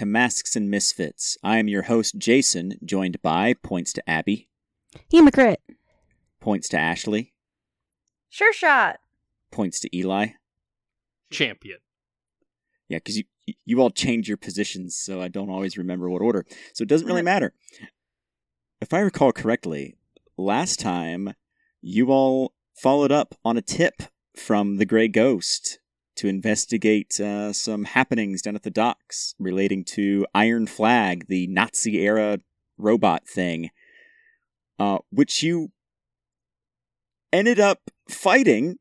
to Masks and Misfits. I am your host, Jason, joined by points to Abby, Hemocrit. points to Ashley, Sure shot. points to Eli. champion. Yeah, because you you all change your positions, so I don't always remember what order. So it doesn't really mm. matter. If I recall correctly, last time you all followed up on a tip from the Grey Ghost to investigate uh, some happenings down at the docks relating to Iron Flag, the Nazi era robot thing, uh, which you ended up fighting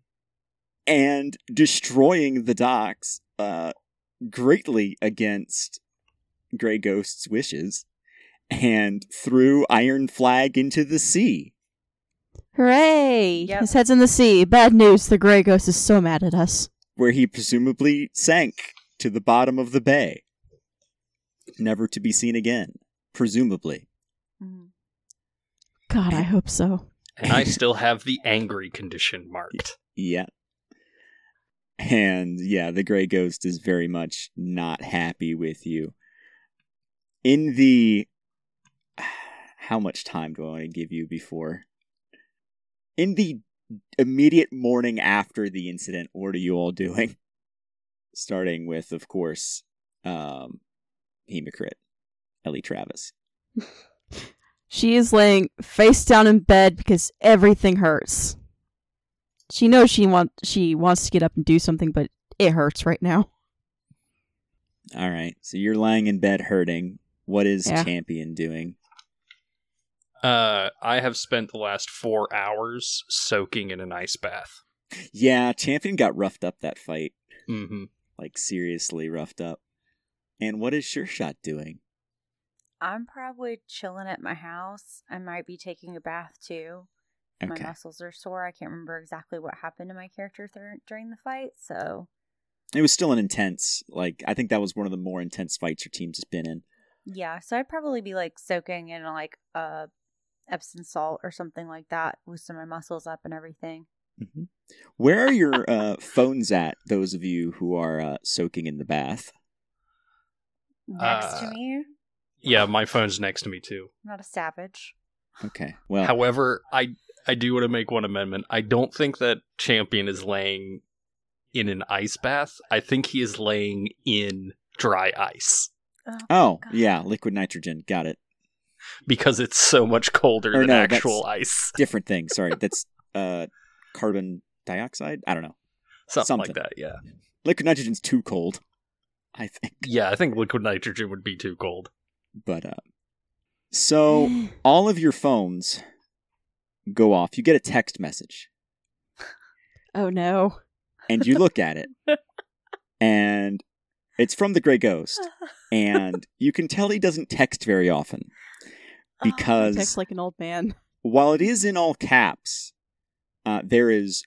and destroying the docks uh, greatly against Grey Ghost's wishes and threw Iron Flag into the sea. Hooray! Yep. His head's in the sea. Bad news. The Grey Ghost is so mad at us. Where he presumably sank to the bottom of the bay, never to be seen again, presumably. Mhm. God, I hope so. And I still have the angry condition marked. Yeah. And yeah, the Grey Ghost is very much not happy with you. In the. How much time do I want to give you before? In the immediate morning after the incident, what are you all doing? Starting with, of course, um, Hemocrit, Ellie Travis. She is laying face down in bed because everything hurts. She knows she want she wants to get up and do something, but it hurts right now. All right, so you're lying in bed hurting. What is Yeah. Champion doing? Uh, I have spent the last four hours soaking in an ice bath. Yeah, Champion got roughed up that fight. Mm-hmm. like seriously roughed up. And what is Sure Shot doing? I'm probably chilling at my house. I might be taking a bath too. My muscles are sore. I can't remember exactly what happened to my character th- during the fight. So, It was still an intense, like I think that was one of the more intense fights your team's just been in. yeah. So I'd probably be like soaking in like uh, Epsom salt or something like that, loosen my muscles up and everything. hmm Where are your uh, phones at? Those of you who are uh, soaking in the bath. Next Uh, to me, Yeah, my phone's next to me too. I'm not a savage. Okay, well, However, I I do want to make one amendment. I don't think that Champion is laying in an ice bath. I think he is laying in dry ice oh God. yeah, liquid nitrogen. Got it. Because it's so much colder Or than no, actual ice. Different thing. Sorry, that's uh, carbon dioxide. I don't know. Something, something. like that. Yeah. Liquid nitrogen's too cold. I think, Yeah, I think liquid nitrogen would be too cold. but uh, so all of your phones go off. You get a text message. oh no. and you look at it, and it's from the Grey Ghost, and you can tell he doesn't text very often Oh, because Text like an old man. while it is in all caps, uh, there is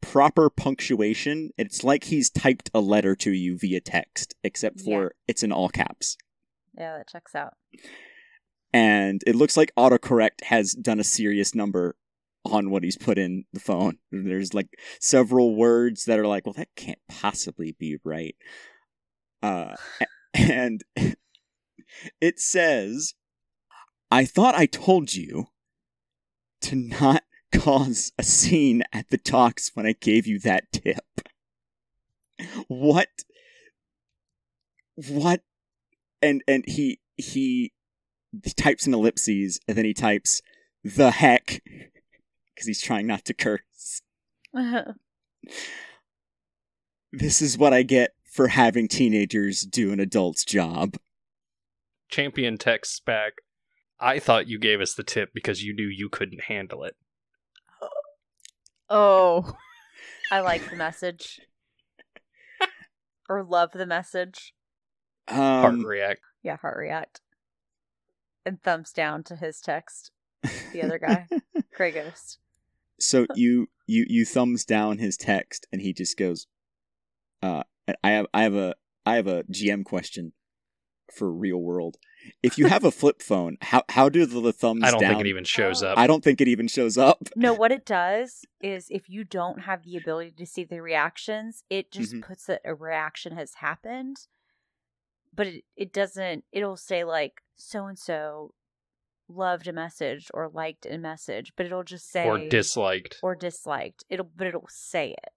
proper punctuation. It's like he's typed a letter to you via text, except for Yeah. it's in all caps. yeah, that checks out. And it looks like autocorrect has done a serious number on what he's put in the phone. There's like several words that are like, well, that can't possibly be right. Uh, and it says, I thought I told you to not cause a scene at the talks when I gave you that tip. What? What? And and he he he types in ellipses and then he types the heck because he's trying not to curse. Uh-huh. This is what I get for having teenagers do an adult's job. Champion texts back, I thought you gave us the tip because you knew you couldn't handle it. Oh. I like the message. or love the message. Heart Um, react. Yeah, heart react. And thumbs down to his text. The other guy. Grey Ghost. so you you you thumbs down his text and he just goes, uh, I have I have a I have a GM question for real world. If you have a flip phone, how how do the, the thumbs I don't down? think it even shows up. I don't think it even shows up. No, what it does is if you don't have the ability to see the reactions, it just Mhm. puts that a reaction has happened. but it, it doesn't. It'll say like so and so loved a message or liked a message, but it'll just say or disliked. or disliked. It'll but it'll say it,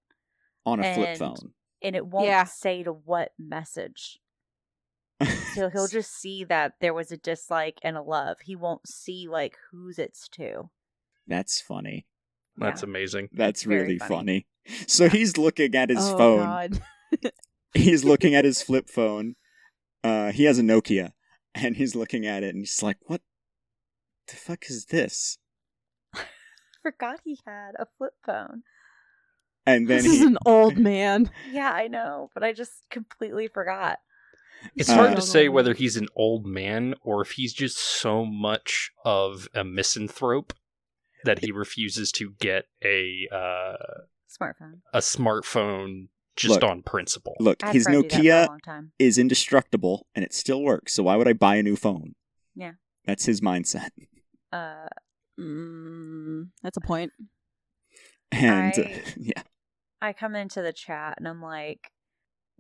on a flip phone. and it won't Yeah. say to what message. So he'll just see that there was a dislike and a love. He won't see like whose it's to. That's funny. That's Yeah. amazing. That's Very really funny. funny. So he's looking at his oh, phone. God. He's looking at his flip phone. Uh, he has a Nokia, and he's looking at it, and he's like, "What the fuck is this?" Forgot he had a flip phone. And then This is an old man. Yeah, I know, but I just completely forgot. It's Uh, hard to say whether he's an old man or if he's just so much of a misanthrope that he refuses to get a uh, Smartphone. a smartphone just Look. on principle. look, I had his friend do that for a Nokia is indestructible, and it still works. So why would I buy a new phone? Yeah. that's his mindset. Uh, Mm, that's a point. And uh, yeah, I come into the chat and I'm like,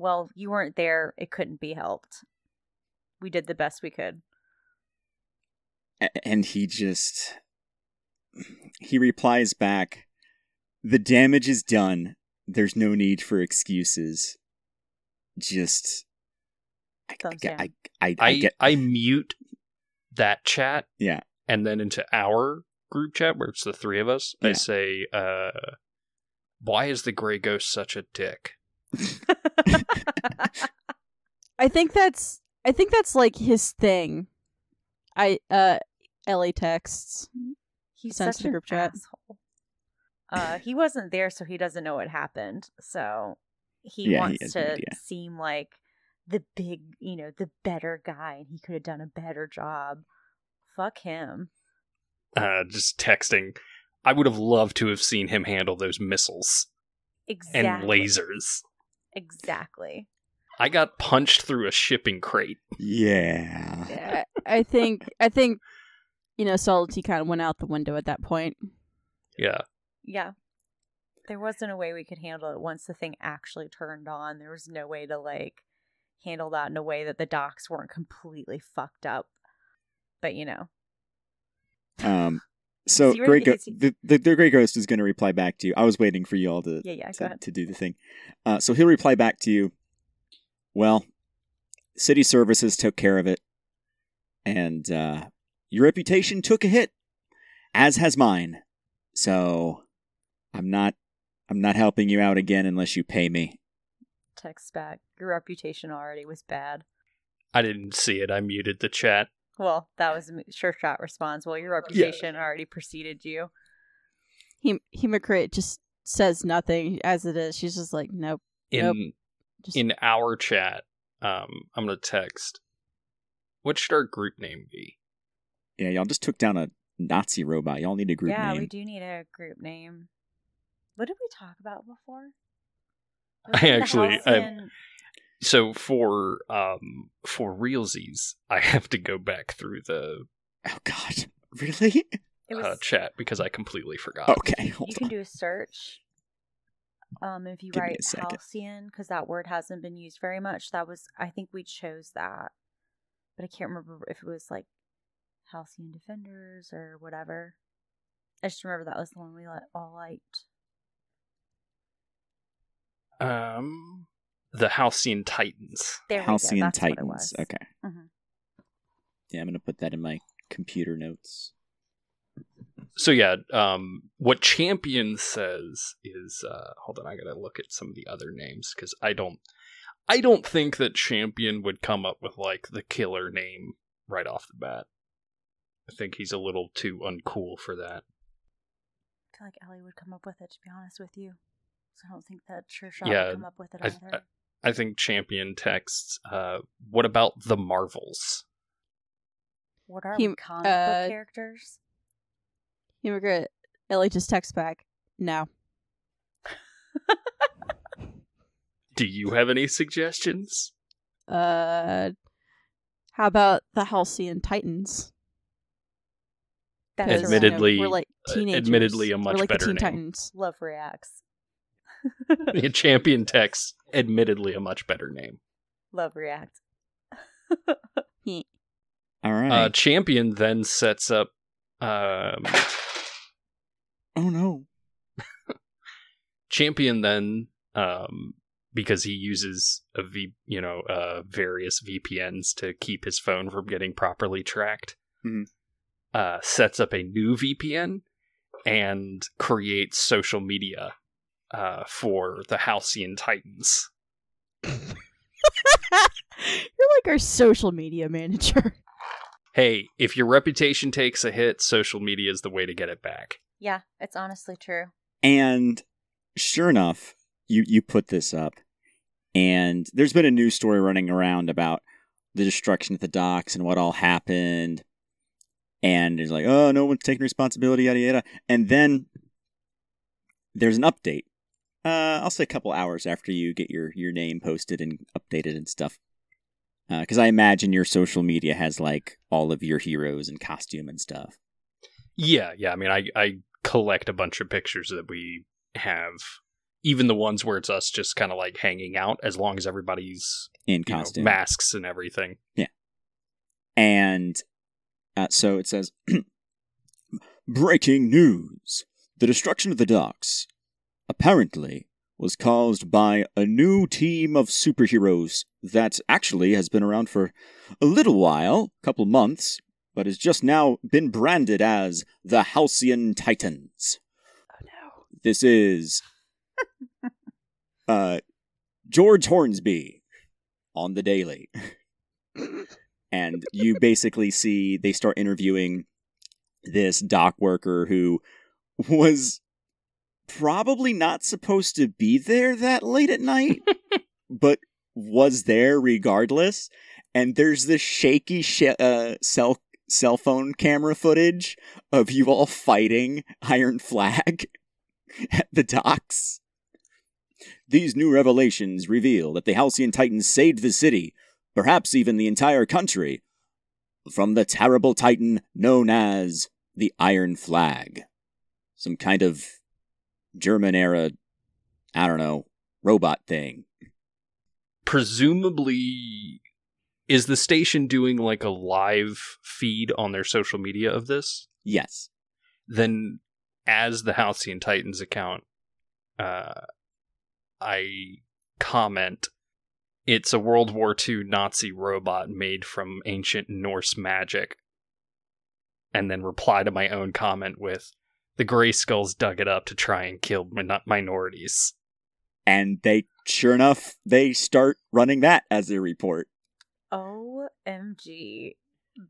"Well, you weren't there. It couldn't be helped. We did the best we could." And he just he replies back the damage is done there's no need for excuses just i, I, Thumbs get- down. I, I, I I get I mute that chat. Yeah. And then into our group chat where it's the three of us, I Yeah. say, uh, why is the gray ghost such a dick? I think that's I think that's like his thing. I uh Ellie texts. He's Sent to such the an group chat. asshole. Uh, he wasn't there, so he doesn't know what happened. So he Yeah, wants has no to idea. seem like the big, you know, the better guy, and he could have done a better job. Fuck him. Uh, just texting. I would have loved to have seen him handle those missiles Exactly. and lasers. Exactly. I got punched through a shipping crate. yeah Yeah, I think I think you know Solity kind of went out the window at that point. Yeah. Yeah. There wasn't a way we could handle it once the thing actually turned on. There was no way to like handle that in a way that the docks weren't completely fucked up. But you know, um so Is he Grey ready? Go- the, the, the Grey Ghost is going to reply back to you. I was waiting for you all to, yeah, yeah, to, to do the thing. Uh, so he'll reply back to you. Well, city services took care of it, and uh, your reputation took a hit, as has mine. So I'm not I'm not helping you out again unless you pay me. Text back. Your reputation already was bad. I didn't see it. I muted the chat. Well, that was a m- sure shot response. Well, your reputation already preceded you. He Hemocrit just says nothing as it is. She's just like, nope. In Nope. Just in our chat, um, I'm gonna text. What should our group name be? Yeah, y'all just took down a Nazi robot. Y'all need a group name. yeah, name. we do need a group name. What did we talk about before? I Was the actually- I- Halcyon- So for um for realsies, I have to go back through the Oh God, really? It was uh, chat because I completely forgot. Okay, hold you on. can do a search. Um, if you Give write halcyon, because that word hasn't been used very much. That was, I think we chose that, but I can't remember if it was like halcyon defenders or whatever. I just remember that was the one we let all liked. Um, the Halcyon Titans. There Halcyon we go. That's Titans. What it was. Okay. Mhm. Yeah, I'm gonna put that in my computer notes. So yeah, um, what Champion says is, uh, hold on, I gotta look at some of the other names because I don't, I don't think that Champion would come up with like the killer name right off the bat. I think he's a little too uncool for that. I feel like Ellie would come up with it. To be honest with you, so I don't think that Sure Shot Yeah, would come up with it I- either. I think Champion texts, uh, what about the Marvels? what are he- we comic uh, book characters? Immigrant Ellie just texts back. No. Do you have any suggestions? Uh, how about the Halcyon Titans? That's 'Cause, a you know, Admittedly- we're like uh, teenagers. admittedly a much we're like better the Teen name. Titans. love reacts. The Champion texts, admittedly a much better name. love react. All right. Uh, Champion then sets up. Um, oh no. Champion then, um, because he uses a v, you know, uh, various VPNs to keep his phone from getting properly tracked. Mhm. Uh, sets up a new VPN and creates social media uh, for the Halcyon Titans. You're like our social media manager. Hey, if your reputation takes a hit, social media is the way to get it back. Yeah, it's honestly true. And sure enough, you you put this up, and there's been a news story running around about the destruction at the docks and what all happened. And it's like, oh, no one's taking responsibility, yada yada. And then there's an update. Uh, I'll say a couple hours after you get your your name posted and updated and stuff. Because I imagine your social media has like all of your heroes and costume and stuff. Yeah, yeah. I mean, I I collect a bunch of pictures that we have, even the ones where it's us just kind of like hanging out, as long as everybody's In you know, costume. masks and everything. Yeah. And uh, so it says Breaking news. The destruction of the docks apparently was caused by a new team of superheroes that actually has been around for a little while, couple months, but has just now been branded as the Halcyon Titans. Oh no. This is uh, George Hornsby on the Daily. and you basically see they start interviewing this dock worker who was probably not supposed to be there that late at night, but was there regardless. And there's this shaky sh- uh, cell cell phone camera footage of you all fighting Iron Flag at the docks. These new revelations reveal that the Halcyon Titans saved the city, perhaps even the entire country, from the terrible titan known as the Iron Flag. Some kind of German era, I don't know, robot thing. Presumably, is the station doing like a live feed on their social media of this? Yes. Then, as the Halcyon Titans account, uh, I comment, it's a World War II Nazi robot made from ancient Norse magic. And then reply to my own comment with, the Grey Skulls dug it up to try and kill min- minorities. And they, sure enough, they start running that as their report. OMG.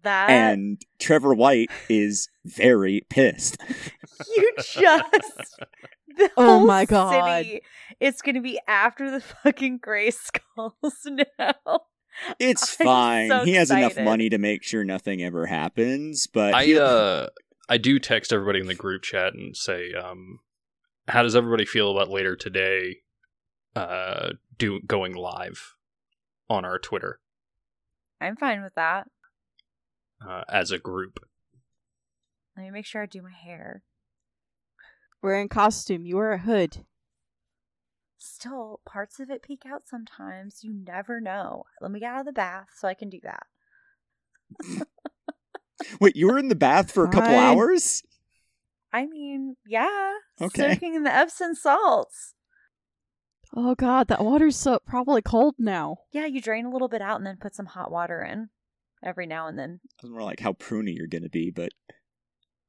That And Trevor White is very pissed. you just the Oh whole my God. city, It's gonna be after the fucking gray skulls now. It's I'm fine. so he has enough money to make sure nothing ever happens, but I he- uh I do text everybody in the group chat and say, um, how does everybody feel about later today uh do going live on our Twitter I'm fine with that. uh, as a group? Let me make sure I do my hair. We're in costume. You wear a hood. Still, parts of it peek out sometimes. You never know. Let me get out of the bath so I can do that. Wait, you were in the bath for a couple Fine. hours? I mean, yeah. Okay. Soaking in the Epsom salts. Oh god, that water's so probably cold now. Yeah, you drain a little bit out and then put some hot water in every now and then. I was more like how pruny you're gonna be, but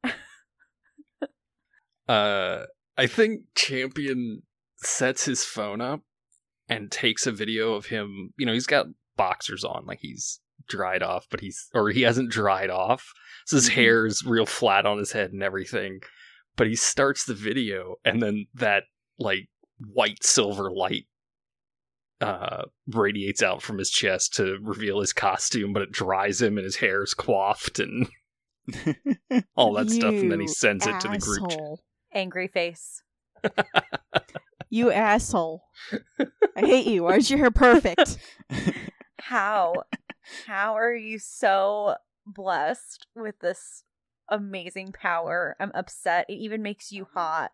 Uh, I think Champion sets his phone up and takes a video of him. You know, he's got boxers on, like he's dried off, but he's or he hasn't dried off, so his Mhm. hair is real flat on his head and everything. But he starts the video, and then that like white silver light uh radiates out from his chest to reveal his costume, but it dries him and his hair is coiffed and all that stuff, and then he You sends it to the group. Angry face. You asshole. I hate you. Why is your hair perfect? How? How are you so blessed with this amazing power? I'm upset. It even makes you hot.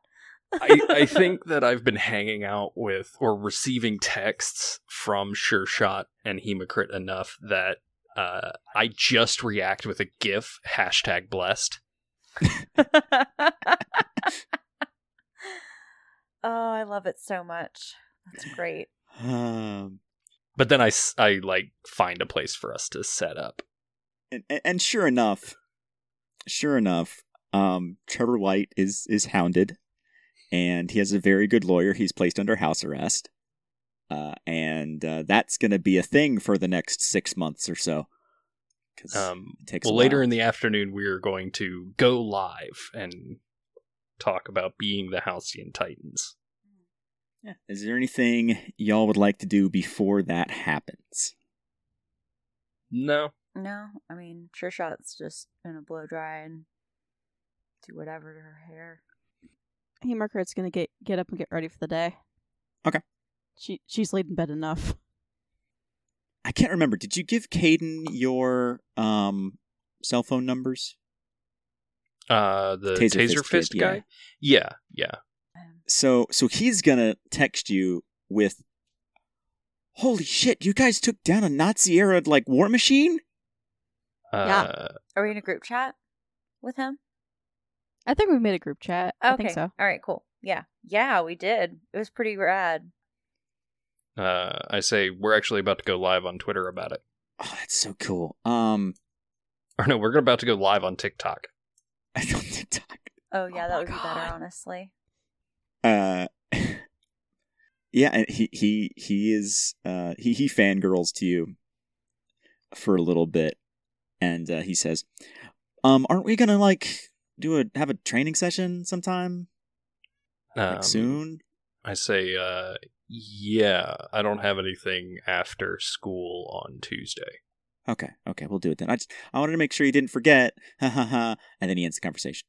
I, I think that I've been hanging out with or receiving texts from Sure Shot and Hemocrit enough that uh, I just react with a GIF hashtag blessed. oh, I love it so much. That's great. Um, But then I, I like find a place for us to set up. and, and- sure enough, sure enough, um, Trevor White is is hounded, and he has a very good lawyer. He's placed under house arrest, uh, and uh, that's going to be a thing for the next six months or so. Um, takes well, later in the afternoon, we are going to go live and talk about being the Halcyon Titans. Yeah. Is there anything y'all would like to do before that happens? No, No, I mean, Sure Shot's just gonna blow dry and do whatever to her hair. Hey, Margaret's gonna get get up and get ready for the day. Okay. She she's laid in bed enough. I can't remember. Did you give Caden your um cell phone numbers? uh, the Taser Taser, Fist Fist, kid, guy. Yeah, yeah. So so he's gonna text you with Holy shit, you guys took down a Nazi era like war machine? Uh, are we in a group chat with him? I think we made a group chat. I Okay. think so. All right, cool. Yeah. Yeah, we did. It was pretty rad. uh, I say we're actually about to go live on Twitter about it. Oh, that's so cool. Um Or no, we're about to go live on TikTok. I don't TikTok. Oh, yeah, Oh that my would be better, honestly. Uh Yeah, and he he he is uh he he fangirls to you for a little bit and uh, he says, "Um aren't we going to like do a have a training session sometime like Um, soon?" I say, uh, yeah, I don't have anything after school on Tuesday. Okay, okay, we'll do it then. I just I wanted to make sure you didn't forget. Ha ha ha. And then he ends the conversation.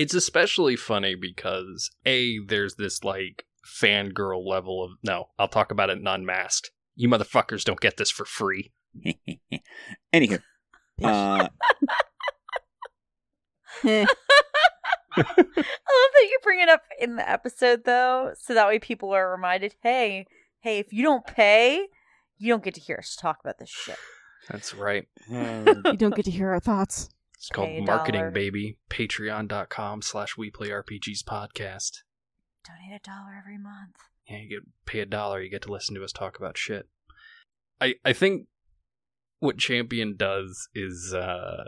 It's especially funny because A, there's this like fangirl level of no, I'll talk about it non-masked. You motherfuckers don't get this for free. Anywho, uh, I love that you bring it up in the episode, though, so that way people are reminded hey, hey, if you don't pay, you don't get to hear us talk about this shit. That's right. you don't get to hear our thoughts. It's called Pay a marketing, dollar. baby. Patreon.com slash We Play RPGs podcast. Donate a dollar every month. Yeah, you get pay a dollar, you get to listen to us talk about shit. I I think what Champion does is uh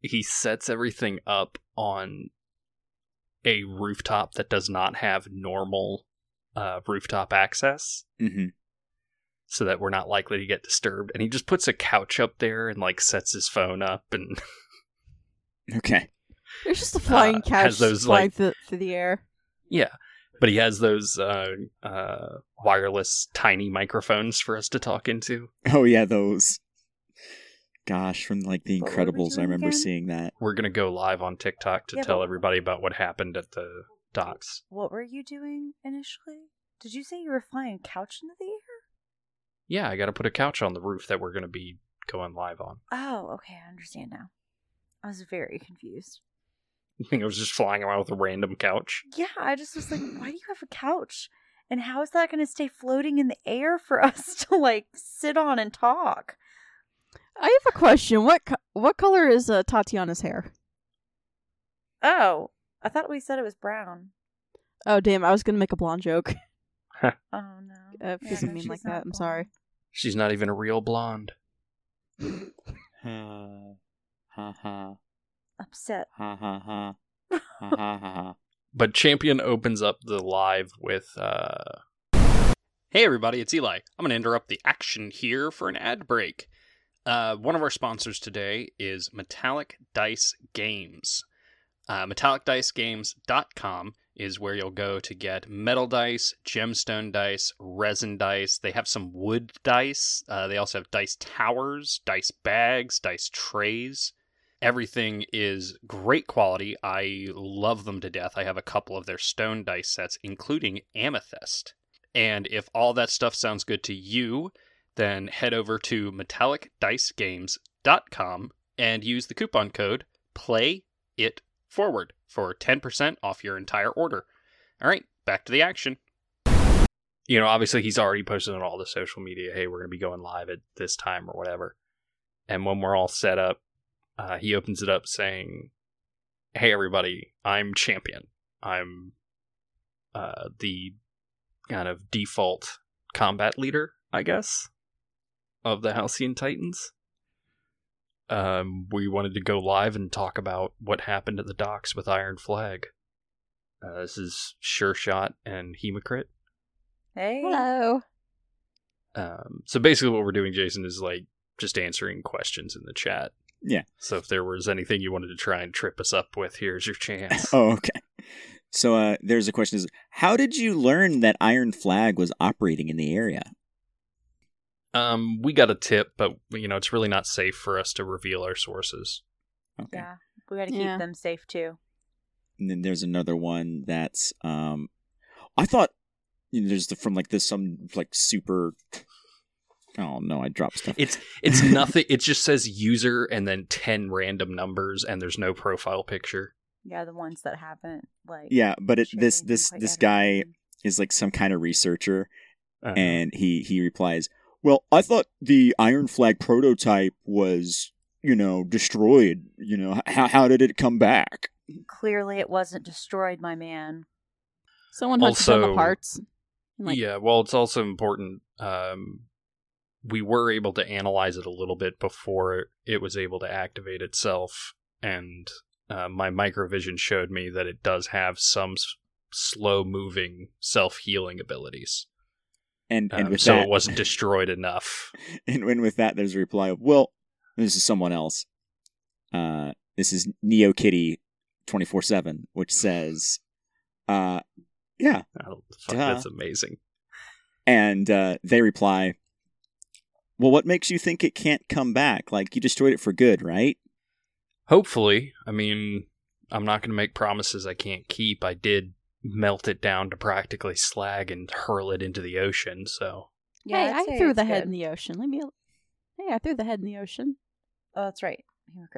he sets everything up on a rooftop that does not have normal uh rooftop access hmm so that we're not likely to get disturbed and he just puts a couch up there and like sets his phone up and Okay. There's just a flying Uh, couch has those, flying like- through, through the air. yeah but he has those uh uh wireless tiny microphones for us to talk into Oh yeah, those. Gosh, from like The What were we Incredibles, I remember again? seeing that. we're gonna go live on TikTok to Yeah, tell but- everybody about what happened at the docks. What were you doing initially? Did you say you were flying a couch into the air? Yeah, I got to put a couch on the roof that we're gonna be going live on. Oh, okay, I understand now. I was very confused. I think I was just flying around with a random couch. Yeah, I just was like, why do you have a couch? And how is that going to stay floating in the air for us to like sit on and talk? I have a question. What co- what color is uh, Tatiana's hair? Oh, I thought we said it was brown. Oh damn! I was gonna make a blonde joke. Oh no. Uh, if Yeah, doesn't no, mean like not that. I'm sorry. She's not even a real blonde. Ha ha ha Upset. ha ha ha ha ha ha ha. But Champion opens up the live with uh Hey everybody, it's Eli. I'm going to interrupt the action here for an ad break. Uh, one of our sponsors today is Metallic Dice Games. Uh, MetallicDiceGames.com is where you'll go to get metal dice, gemstone dice, resin dice. They have some wood dice. Uh, they also have dice towers, dice bags, dice trays. Everything is great quality. I love them to death. I have a couple of their stone dice sets, including Amethyst. And if all that stuff sounds good to you, then head over to metallicdicegames.com and use the coupon code PLAY IT FORWARD for 10% off your entire order. All right, back to the action. you know, obviously he's already posted on all the social media, hey, we're going to be going live at this time or whatever. And when we're all set up, uh, he opens it up saying, hey, everybody, I'm champion. I'm uh, the kind of default combat leader, I guess, of the Halcyon Titans. Um, we wanted to go live and talk about what happened at the docks with Iron Flag. Uh, this is Sure Shot and Hemocrit. Hey. Hello. Um, so basically, what we're doing, Jason, is like just answering questions in the chat. Yeah. So if there was anything you wanted to try and trip us up with, here's your chance. Oh, okay. So uh, there's a question: Is how did you learn that Iron Flag was operating in the area? Um, we got a tip, but you know it's really not safe for us to reveal our sources. Okay. Yeah. We got to keep Yeah. them safe too. And then there's another one that's um, I thought you know, there's the, from like this some like super. Oh no, I dropped stuff. It's it's nothing. It just says user and then ten random numbers, and there's no profile picture. Yeah, the ones that haven't like. yeah, but it this this this guy is like some kind of researcher, Uh, and he he replies, "Well, I thought the Iron Flag prototype was, you know, destroyed. You know, how how did it come back?" Clearly, it wasn't destroyed, my man. Someone hunted down the parts. Like, yeah, well, it's also important. Um, we were able to analyze it a little bit before it was able to activate itself, and uh, my microvision showed me that it does have some s- slow-moving self-healing abilities. And and Um, with so that, it wasn't destroyed enough. and when with that, there's a reply of, "Well, this is someone else. Uh, this is Neo Kitty, twenty four seven, which says, uh, yeah." Oh, fuck, that's amazing. And uh, they reply, "Well, what makes you think it can't come back? Like you destroyed it for good, right?" Hopefully, I mean, I'm not going to make promises I can't keep. I did melt it down to practically slag and hurl it into the ocean, so Yeah, hey, I'd I threw the head good. in the ocean. Let me. Hey, I threw the head in the ocean. Oh, that's right.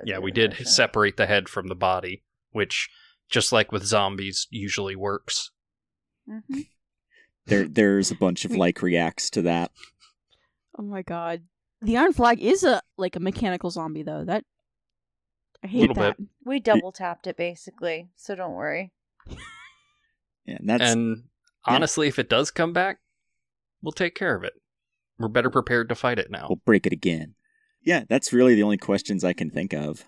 Yeah, we it in the did ocean. separate the head from the body, which just like with zombies usually works. Mhm. There, there's a bunch of like reacts to that. Oh my god. The Iron Flag is a like a mechanical zombie though. That I hate Little that. We double tapped it basically, so don't worry. Yeah, and that's and yeah. honestly, if it does come back, we'll take care of it. We're better prepared to fight it now. we'll break it again. Yeah, that's really the only questions I can think of.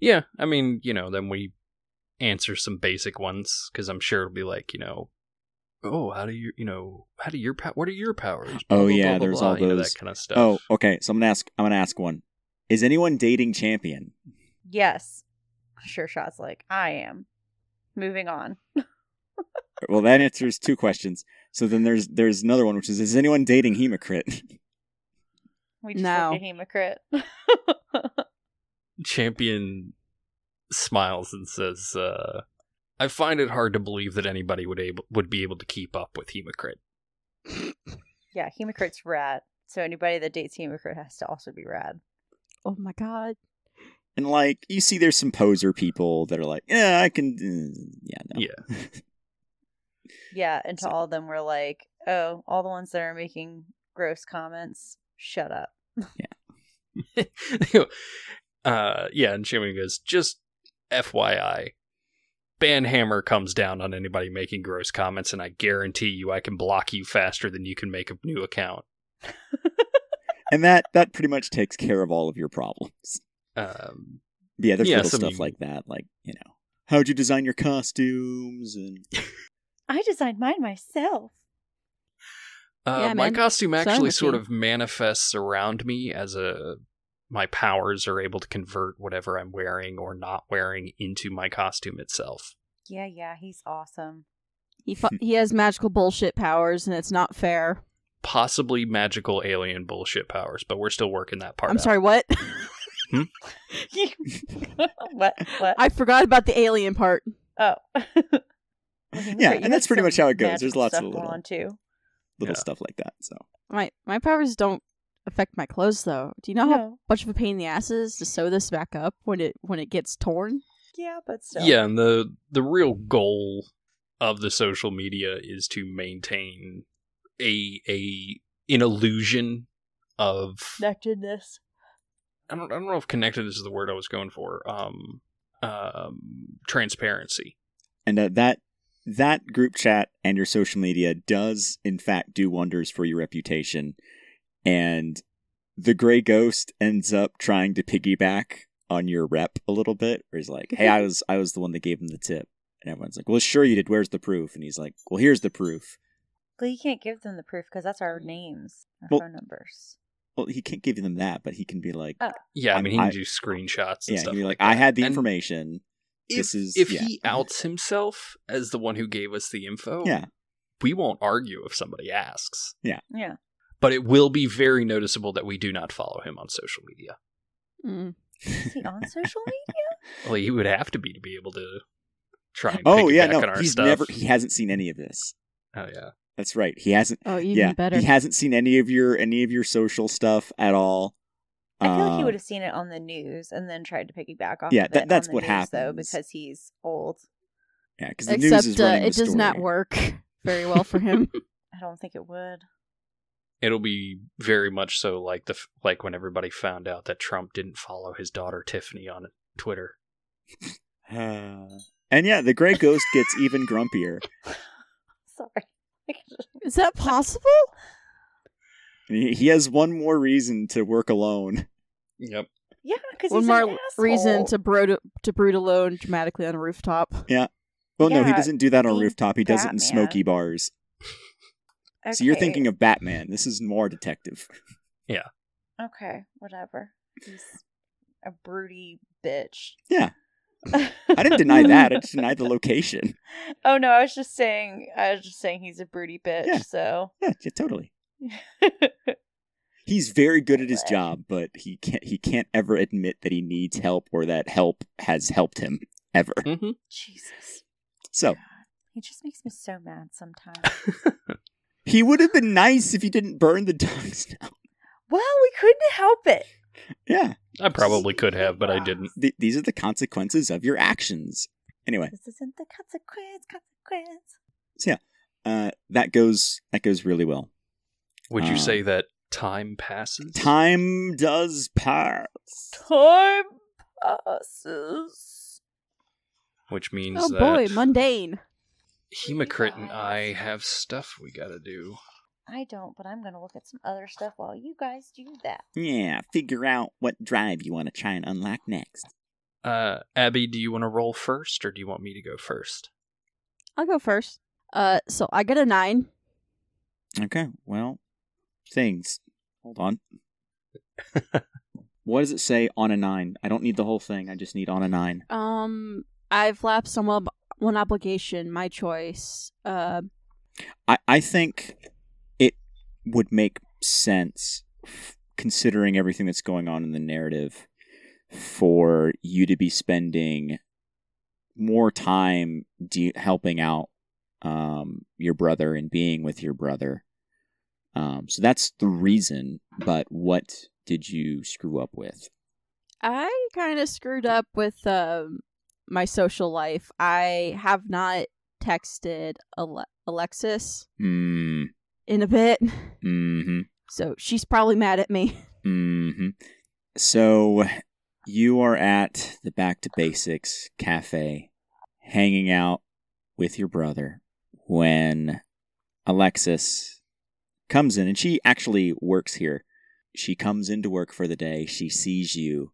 Yeah, I mean, you know, then we answer some basic ones because I'm sure it'll be like, you know, oh, how do you, you know, how do your pow- what are your powers? Blah, Oh, blah, yeah, blah, blah, there's blah, all you know, those- that kind of oh, stuff. Oh, okay. So I'm gonna ask. I'm gonna ask one. Is anyone dating Champion? Yes. Sure shot's like, I am. Moving on. Well, that answers two questions. So then there's there's another one, which is: Is anyone dating Hemocrit? We just No. look at Hemocrit. Champion smiles and says, uh, "I find it hard to believe that anybody would able would be able to keep up with Hemocrit." yeah, Hemocrit's rad. So anybody that dates Hemocrit has to also be rad. Oh my god. and like you see, there's some poser people that are like, "Yeah, I can." uh, yeah, no. Yeah. Yeah, and to So- all of them we're like, oh, all the ones that are making gross comments, shut up. uh, yeah, and Champion goes, "Just FYI." Banhammer comes down on anybody making gross comments, and I guarantee you I can block you faster than you can make a new account. and that that pretty much takes care of all of your problems. Um, yeah, there's Yeah, little stuff you- like that, like you know, how'd you design your costumes and I designed mine myself. Uh, Yeah, my man. costume actually with sort of manifests around me as a my powers are able to convert whatever I'm wearing or not wearing into my costume itself. Yeah, yeah, he's awesome. He fu- he has magical bullshit powers and it's not fair. Possibly magical alien bullshit powers, but we're still working that part I'm out. sorry, what? what? What? I forgot about the alien part. oh. Yeah, and that's pretty much how it goes. There's lots of little- on too. little Yeah. stuff like that. So My my powers don't affect my clothes though. Do you know how No. much of a pain in the ass it is to sew this back up when it when it gets torn? Yeah, but still. Yeah, and the the real goal of the social media is to maintain a a an illusion of Connectedness. I don't I don't know if connected is the word I was going for. Um, um, transparency. And uh, that that group chat and your social media does in fact do wonders for your reputation. And the gray ghost ends up trying to piggyback on your rep a little bit, where he's like, "Hey, I was I was the one that gave him the tip," and everyone's like, "Well, sure you did. Where's the proof?" And he's like, "Well, here's the proof." Well, you can't give them the proof because that's our names, our Well- phone numbers. Well, he can't give them that, but he can be like, Oh. Yeah, I mean he can I- do screenshots. And "Yeah," stuff he can be like like, "I had the And information." If, This is- if yeah. he outs himself as the one who gave us the info. Yeah, we won't argue if somebody asks. Yeah. Yeah. But it will be very noticeable that we do not follow him on social media. Mm. Is he on social media? Well, he would have to be to be able to try and Oh yeah, no, our he's stuff. never. He hasn't seen any of this. Oh yeah. That's right. He hasn't. Oh, even yeah, better. he hasn't seen any of your any of your social stuff at all. I feel like he Uh, would have seen it on the news and then tried to piggyback off. Yeah, of that- it that's on the what news, though, because he's old. Yeah, because the news Except is uh, running it the does not work very well for him. I don't think it would. It'll be very much so like the like when everybody found out that Trump didn't follow his daughter Tiffany on Twitter. Uh, and yeah, the gray ghost gets even grumpier. Sorry. Is that possible? He, he has one more reason to work alone. Yep. yeah, because One he's more an reason to brood to brood alone dramatically on a rooftop. Yeah. Well, no, he doesn't do that on a rooftop. He does it in Batman. smoky bars. So you're thinking of Batman. This is more detective. Yeah. Okay, whatever. He's a broody bitch. Yeah, I didn't deny that. I just denied the location. oh no, I was just saying. I was just saying he's a broody bitch. Yeah. So. Yeah, yeah, totally. He's very good at his job, but he can't. He can't ever admit that he needs help or that help has helped him ever. hmm Jesus. So God. He just makes me so mad sometimes. he would have been nice if he didn't burn the dogs down. well, we couldn't help it. Yeah, I probably could have, but I didn't. th- these are the consequences of your actions. Anyway, This isn't the consequence. Consequence. So yeah, uh, that goes that goes really well. Would you say that time passes? Time does pass. Time passes. Which means Oh that boy, mundane. Hemocrit and I have stuff we gotta do. I don't, but I'm gonna look at some other stuff while you guys do that. Yeah, figure out what drive you want to try and unlock next. Uh, Abby, do you want to roll first, or do you want me to go first? I'll go first. Uh, so I get a nine. Okay, well, things. Hold on. what does it say on a nine? I don't need the whole thing. I just need on a nine. Um, I've lapsed on one, one obligation. My choice. Uh, I, I think it would make sense, f- considering everything that's going on in the narrative, for you to be spending more time de- helping out um, your brother and being with your brother. Um, so that's the reason. But what did you screw up with? I kind of screwed up with um my social life. I have not texted Ale- Alexis Hmm. in a bit, Hmm. so she's probably mad at me. hmm So you are at the Back to Basics cafe, hanging out with your brother when Alexis comes in, and she actually works here. She comes into work for the day. She sees you,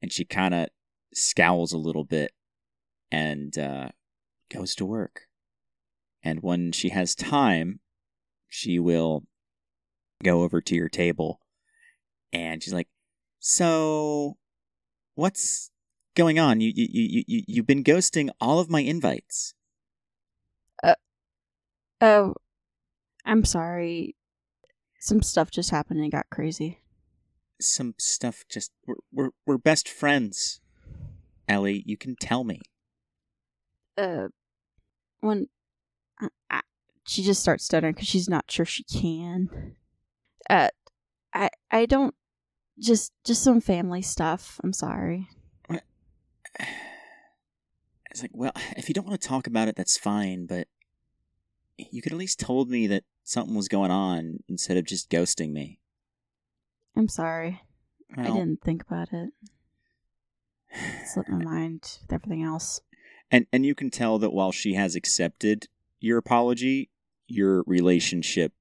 and she kind of scowls a little bit and uh, goes to work. And when she has time, she will go over to your table and she's like, "So, what's going on? You you you you you've been ghosting all of my invites." Oh, I'm sorry. Some stuff just happened and it got crazy. Some stuff just we're we're, we're best friends. Ellie, you can tell me. Uh, when I, I, she just starts stuttering because she's not sure she can. Uh, I I don't just just some family stuff. I'm sorry. It's like, well, if you don't want to talk about it, that's fine, but you could at least told me that something was going on instead of just ghosting me. I'm sorry. I didn't think about it. It slipped my mind with everything else. And and you can tell that while she has accepted your apology, your relationship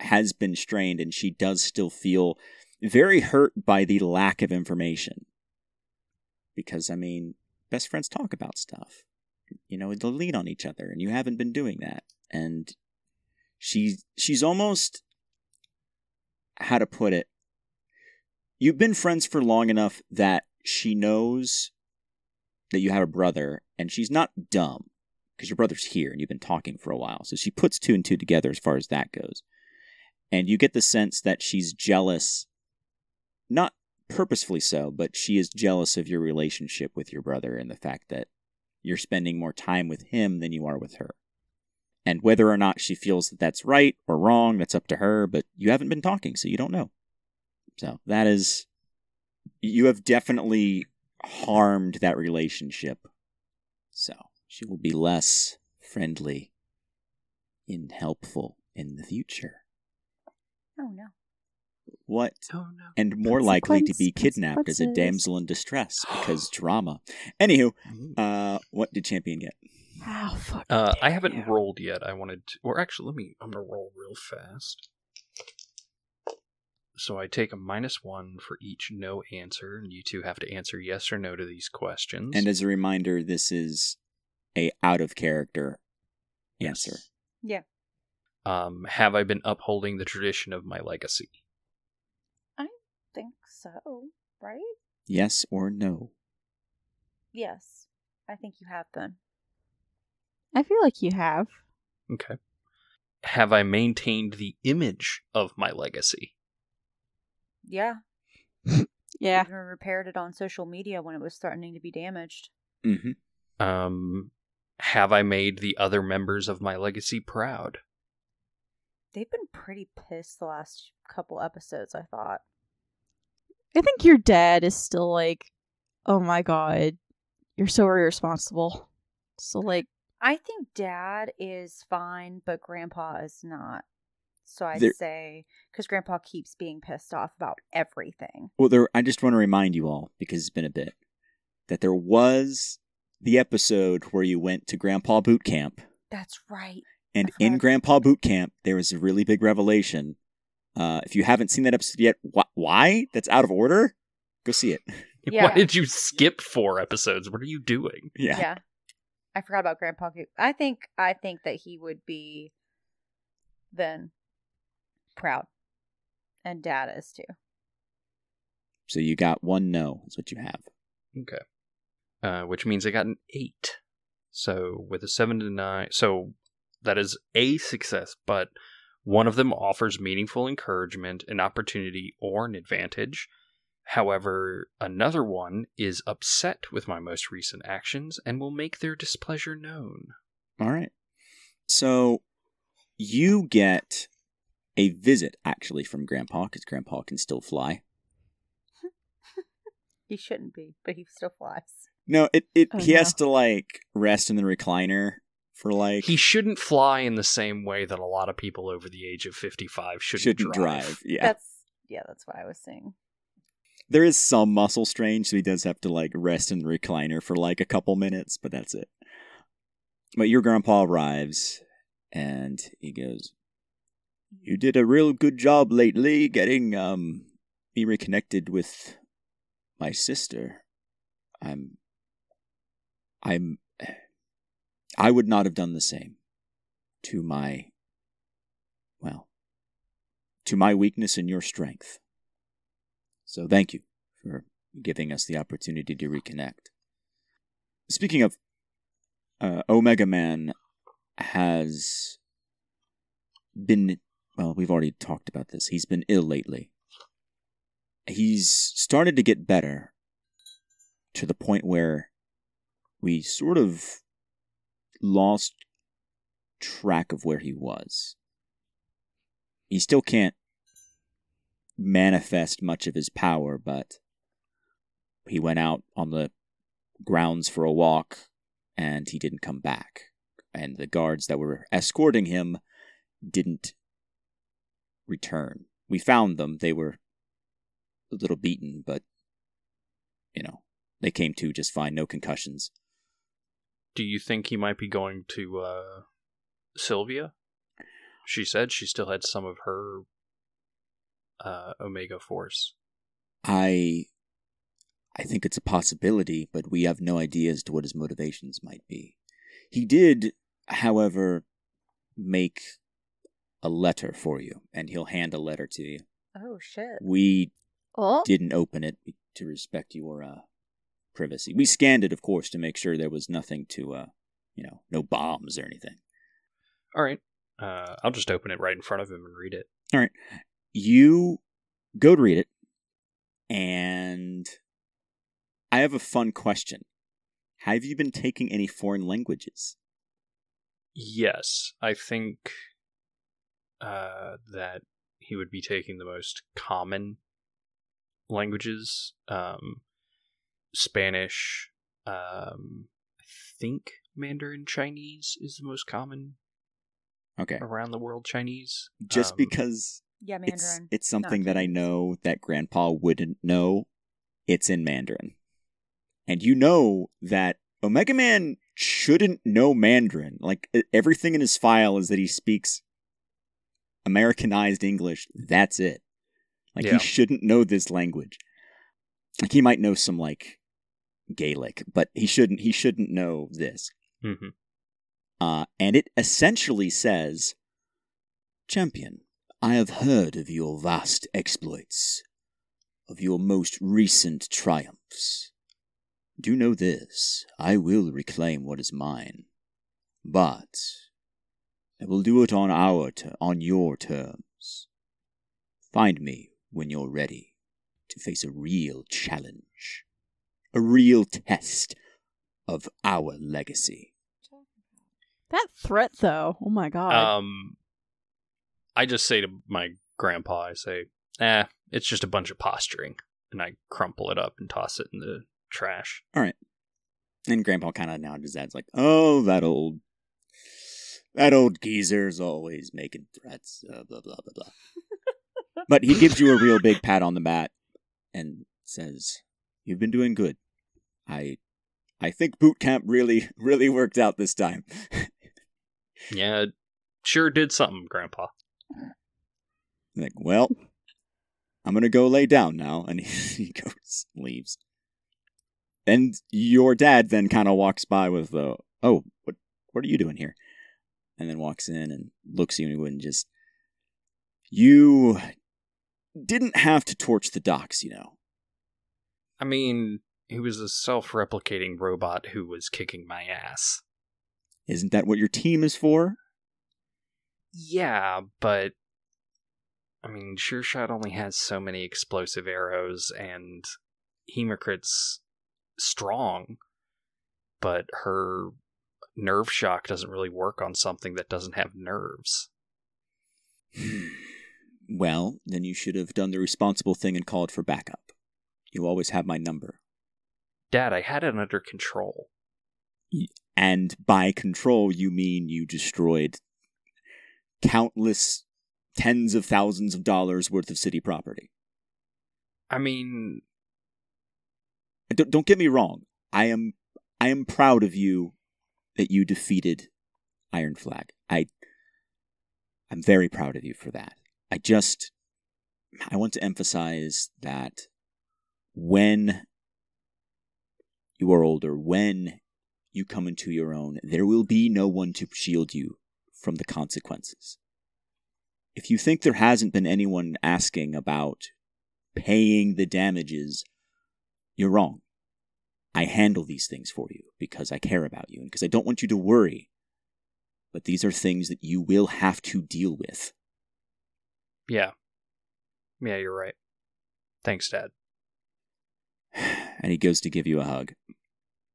has been strained and she does still feel very hurt by the lack of information. Because I mean, best friends talk about stuff. You know, they'll lean on each other and you haven't been doing that. And she she's almost how to put it. You've been friends for long enough that she knows that you have a brother and she's not dumb because your brother's here and you've been talking for a while. So she puts two and two together as far as that goes. And you get the sense that she's jealous, not purposefully so, but she is jealous of your relationship with your brother and the fact that you're spending more time with him than you are with her. And whether or not she feels that that's right or wrong, that's up to her, but you haven't been talking, so you don't know. So that is, you have definitely harmed that relationship. So she will be less friendly and helpful in the future. Oh no. What? Oh no. And more likely to be kidnapped as a damsel in distress because drama. Anywho, uh, what did Champion get? Oh, fuck. Uh, I haven't you. rolled yet. I wanted to, or actually, let me. I'm gonna roll real fast. So I take a minus one for each no answer, and you two have to answer yes or no to these questions. And as a reminder, this is a out of character Yes. answer. Yeah. Um, have I been upholding the tradition of my legacy? Think so, right? Yes or no? Yes. I think you have been. I feel like you have. Okay. Have I maintained the image of my legacy? Yeah. Yeah. Even repaired it on social media when it was threatening to be damaged. Mm-hmm. Um, have I made the other members of my legacy proud? They've been pretty pissed the last couple episodes, I thought. I think your dad is still like, oh my god, you're so irresponsible. So, like, I think dad is fine, but grandpa is not. So I'd There- say because grandpa keeps being pissed off about everything. Well, there. I just want to remind you all because it's been a bit that there was the episode where you went to Grandpa Boot Camp, That's right. and in. Grandpa Boot Camp there was a really big revelation. Uh, if you haven't seen that episode yet, wh- why? That's out of order. Go see it. Yeah. Why did you skip four episodes? What are you doing? Yeah. Yeah. I forgot about grandpa. Goop. I think I think that he would be then proud. And dad is too. So you got one no. Is what you have. Okay. Uh, which means I got an eight. So with a seven to nine, so that is a success, but one of them offers meaningful encouragement, an opportunity, or an advantage. However, another one is upset with my most recent actions and will make their displeasure known. All right. So you get a visit actually from Grandpa because Grandpa can still fly. He shouldn't be, but he still flies. No, it, it Oh, he no. has to like rest in the recliner for like He shouldn't fly in the same way that a lot of people over the age of 55 shouldn't, shouldn't drive. drive. Yeah. That's yeah, that's what I was saying. there is some muscle strain, so he does have to like rest in the recliner for like a couple minutes, but that's it. But your grandpa arrives and he goes, You did a real good job lately getting um me reconnected with my sister. I'm I'm I would not have done the same to my well to my weakness and your strength. So thank you for giving us the opportunity to reconnect. Speaking of, uh, Omega Man has been, well, we've already talked about this. He's been ill lately. He's started to get better to the point where we sort of lost track of where he was. He still can't manifest much of his power, but he went out on the grounds for a walk and he didn't come back. And the guards that were escorting him didn't return. We found them. They were a little beaten, but, you know, they came to just fine, no concussions. Do you think he might be going to uh, Sylvia? She said she still had some of her uh, Omega Force. I I think it's a possibility, but we have no idea as to what his motivations might be. He did, however, make a letter for you, and he'll hand a letter to you. Oh shit. We Oh, didn't open it to respect your uh, privacy. We scanned it, of course, to make sure there was nothing to, uh, you know, no bombs or anything. All right. Uh, I'll just open it right in front of him and read it. All right. You go to read it, and I have a fun question. Have you been taking any foreign languages? Yes, I think uh, that he would be taking the most common languages. Um, Spanish. Um, I think Mandarin Chinese is the most common Okay. around the world Chinese. Just Um, because Yeah, it's Mandarin. it's something that I know that Grandpa wouldn't know. It's in Mandarin, and you know that Omega Man shouldn't know Mandarin. Like everything in his file is that he speaks Americanized English. That's it. Like Yeah. he shouldn't know this language. Like he might know some like Gaelic, but he shouldn't. He shouldn't know this. Mm-hmm. Uh, and it essentially says, Champion, I have heard of your vast exploits, of your most recent triumphs. Do know this, I will reclaim what is mine. But I will do it on our ter- on your terms. Find me when you're ready to face a real challenge, a real test of our legacy. that threat though. Oh my god. Um, I just say to my grandpa, I say, "Eh, it's just a bunch of posturing," and I crumple it up and toss it in the trash. All right. And Grandpa kind of nodded his head, like, "Oh, that old, that old geezer's always making threats." Uh, blah blah blah blah. but he gives you a real big pat on the back and says, "You've been doing good. I, I think boot camp really, really worked out this time." Yeah, sure did something, Grandpa. like, well, I'm gonna go lay down now, and he, goes, leaves. And your dad then kind of walks by with the, "Oh, what, what are you doing here?" And then walks in and looks at you and just, you didn't have to torch the docks, you know. I mean, he was a self-replicating robot who was kicking my ass. Isn't that what your team is for? Yeah, but I mean, Sure Shot only has so many explosive arrows, and Hemocrit's strong, but her nerve shock doesn't really work on something that doesn't have nerves. well, then you should have done the responsible thing and called for backup. You always have my number. Dad, I had it under control. And by control, you mean you destroyed countless tens of thousands of dollars worth of city property. I mean, Don't, don't get me wrong. I am I am proud of you that you defeated Iron Flag. I I'm very proud of you for that. I just I want to emphasize that when you are older, when you come into your own, there will be no one to shield you from the consequences. If you think there hasn't been anyone asking about paying the damages, you're wrong. I handle these things for you because I care about you and because I don't want you to worry. But these are things that you will have to deal with. yeah. Yeah, you're right. Thanks, Dad. And he goes to give you a hug.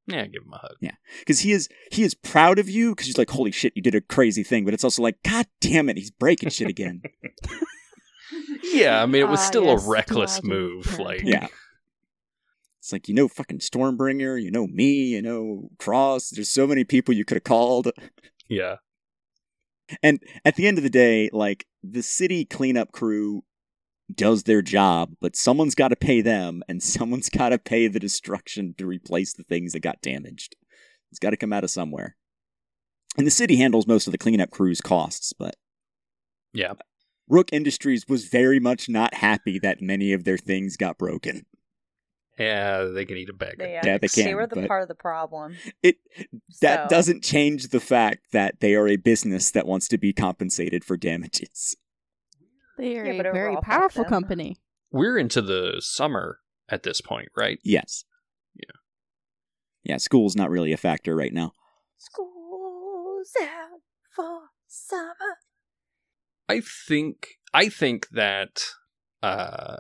Yeah, give him a hug. Yeah, because he is he is proud of you because he's like, holy shit, you did a crazy thing. But it's also like, God damn it, he's breaking shit again. Yeah, I mean, it was Ah, still yes, a reckless move. parenting. Like, yeah. It's like, you know, fucking Stormbringer, you know me, you know Cross. There's so many people you could have called. yeah, And at the end of the day, like, the city cleanup crew does their job, but someone's got to pay them, and someone's got to pay the destruction to replace the things that got damaged. It's got to come out of somewhere. And the city handles most of the cleanup crew's costs, but Yeah. Rook Industries was very much not happy that many of their things got broken. Yeah, they can eat a bag. They, Yeah, they can, They were the part of the problem. It that So- doesn't change the fact that they are a business that wants to be compensated for damages. They are Yeah, a very powerful company. We're into the summer at this point, right? Yes. Yeah. Yeah, school's not really a factor right now. School's out for summer. I think I think that uh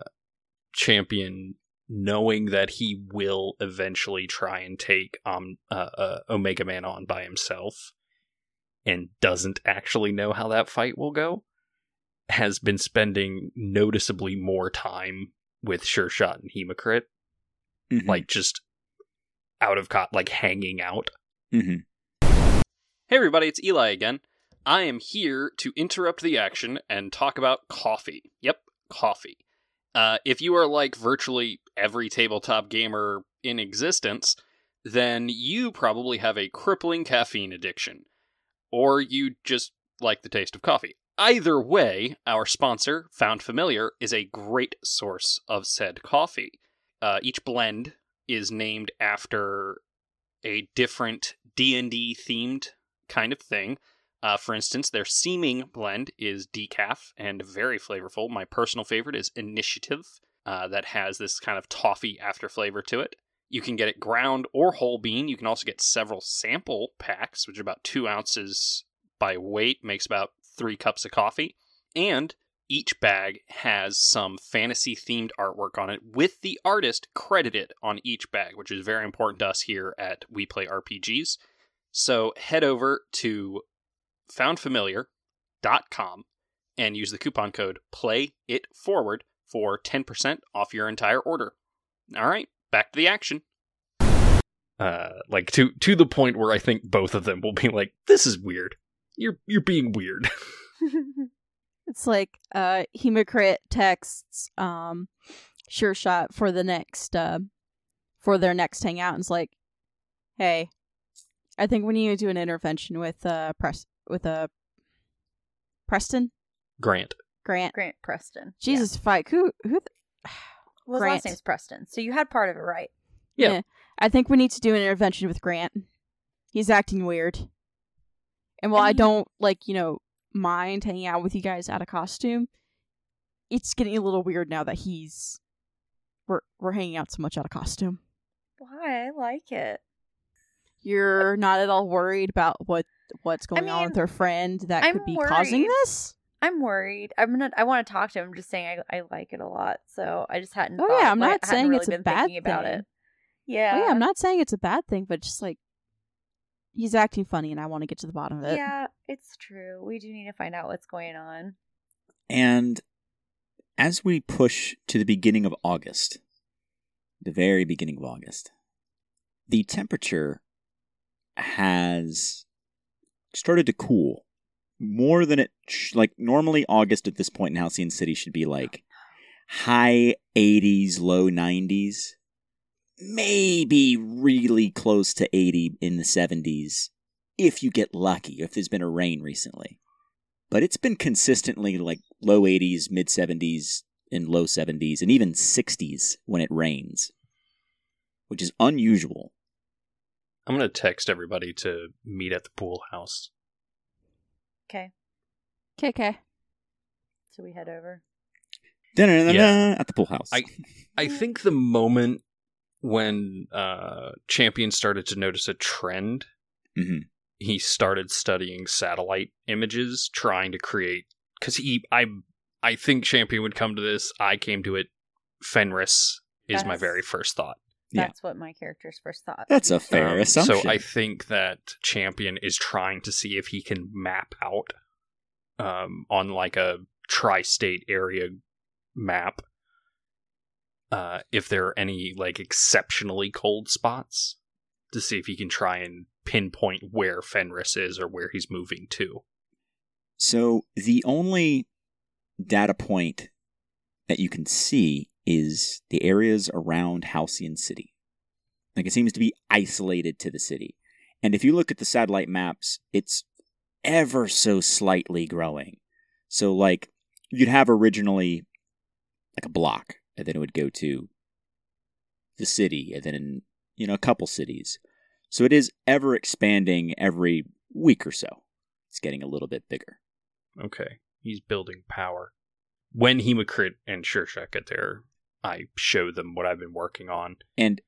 champion knowing that he will eventually try and take um uh, uh, Omega Man on by himself and doesn't actually know how that fight will go has been spending noticeably more time with Sure Shot and Hemocrit Mhm. like just out of cot like hanging out Mhm. Hey everybody, it's Eli again. I am here to interrupt the action and talk about coffee. Yep, coffee. Uh, if you are like virtually every tabletop gamer in existence, then you probably have a crippling caffeine addiction. Or you just like the taste of coffee. Either way, our sponsor, Found Familiar, is a great source of said coffee. Uh, each blend is named after a different D&D themed kind of thing. Uh, for instance, their seeming blend is decaf and very flavorful. My personal favorite is Initiative, uh, that has this kind of toffee after flavor to it. You can get it ground or whole bean. You can also get several sample packs, which are about two ounces by weight, makes about three cups of coffee. And each bag has some fantasy themed artwork on it with the artist credited on each bag, which is very important to us here at We Play RPGs. So head over to foundfamiliar.com and use the coupon code play it forward for 10% off your entire order. All right, back to the action. Uh like to to the point where I think both of them will be like this is weird. You're you're being weird. It's like uh Hemocrit texts um Sure Shot for the next uh for their next hangout and it's like, Hey, I think we need to do an intervention with uh Press with uh Preston? Grant. Grant. Grant Preston. Jesus fight. Who who th- Yeah. Well, his last name's Preston. So you had part of it right. Yeah. I think we need to do an intervention with Grant. He's acting weird. And while I, I don't like, you know, mind hanging out with you guys out of costume, it's getting a little weird now that he's we're we're hanging out so much out of costume. Why? I like it. You're not at all worried about what what's going on mean, with her friend that I'm could be causing this? I'm worried. I'm not. I want to talk to him. I'm just saying I, I like it a lot. So I just hadn't. Oh, thought- yeah, I'm not saying really it's a been bad thinking about thing. it. Yeah. Oh, yeah, I'm not saying it's a bad thing, but just like he's acting funny and I want to get to the bottom of it. Yeah, it's true. We do need to find out what's going on. And as we push to the beginning of August, the very beginning of August, the temperature has started to cool more than it sh- like normally August at this point in Halcyon City should be like oh, high 80s, low 90s, maybe really close to 80 in the 70s if you get lucky, if there's been a rain recently but it's been consistently like low 80s, mid 70s, and low 70s, and even 60s when it rains, which is unusual. I'm going to text everybody to meet at the pool house. Okay, Okay, okay. so we head over. Yeah. At the pool house. I- I think the moment when uh Champion started to notice a trend, Mhm. he started studying satellite images, trying to create because he I I think Champion would come to this. I came to it. Fenris is my very first thought. Yeah. That's what my character's first thought. That's a fair Um, assumption. So I think that Champion is trying to see if he can map out um, on like a tri-state area map uh, if there are any like exceptionally cold spots to see if he can try and pinpoint where Fenris is or where he's moving to. So the only data point that you can see is the areas around Halcyon City. Like it seems to be isolated to the city. And if you look at the satellite maps, it's ever so slightly growing. So, like, you'd have originally like a block, and then it would go to the city, and then, you know, a couple cities. So it is ever expanding every week or so. It's getting a little bit bigger. Okay. He's building power. When Hemocrit and Sure Shot get there, I show them what I've been working on. And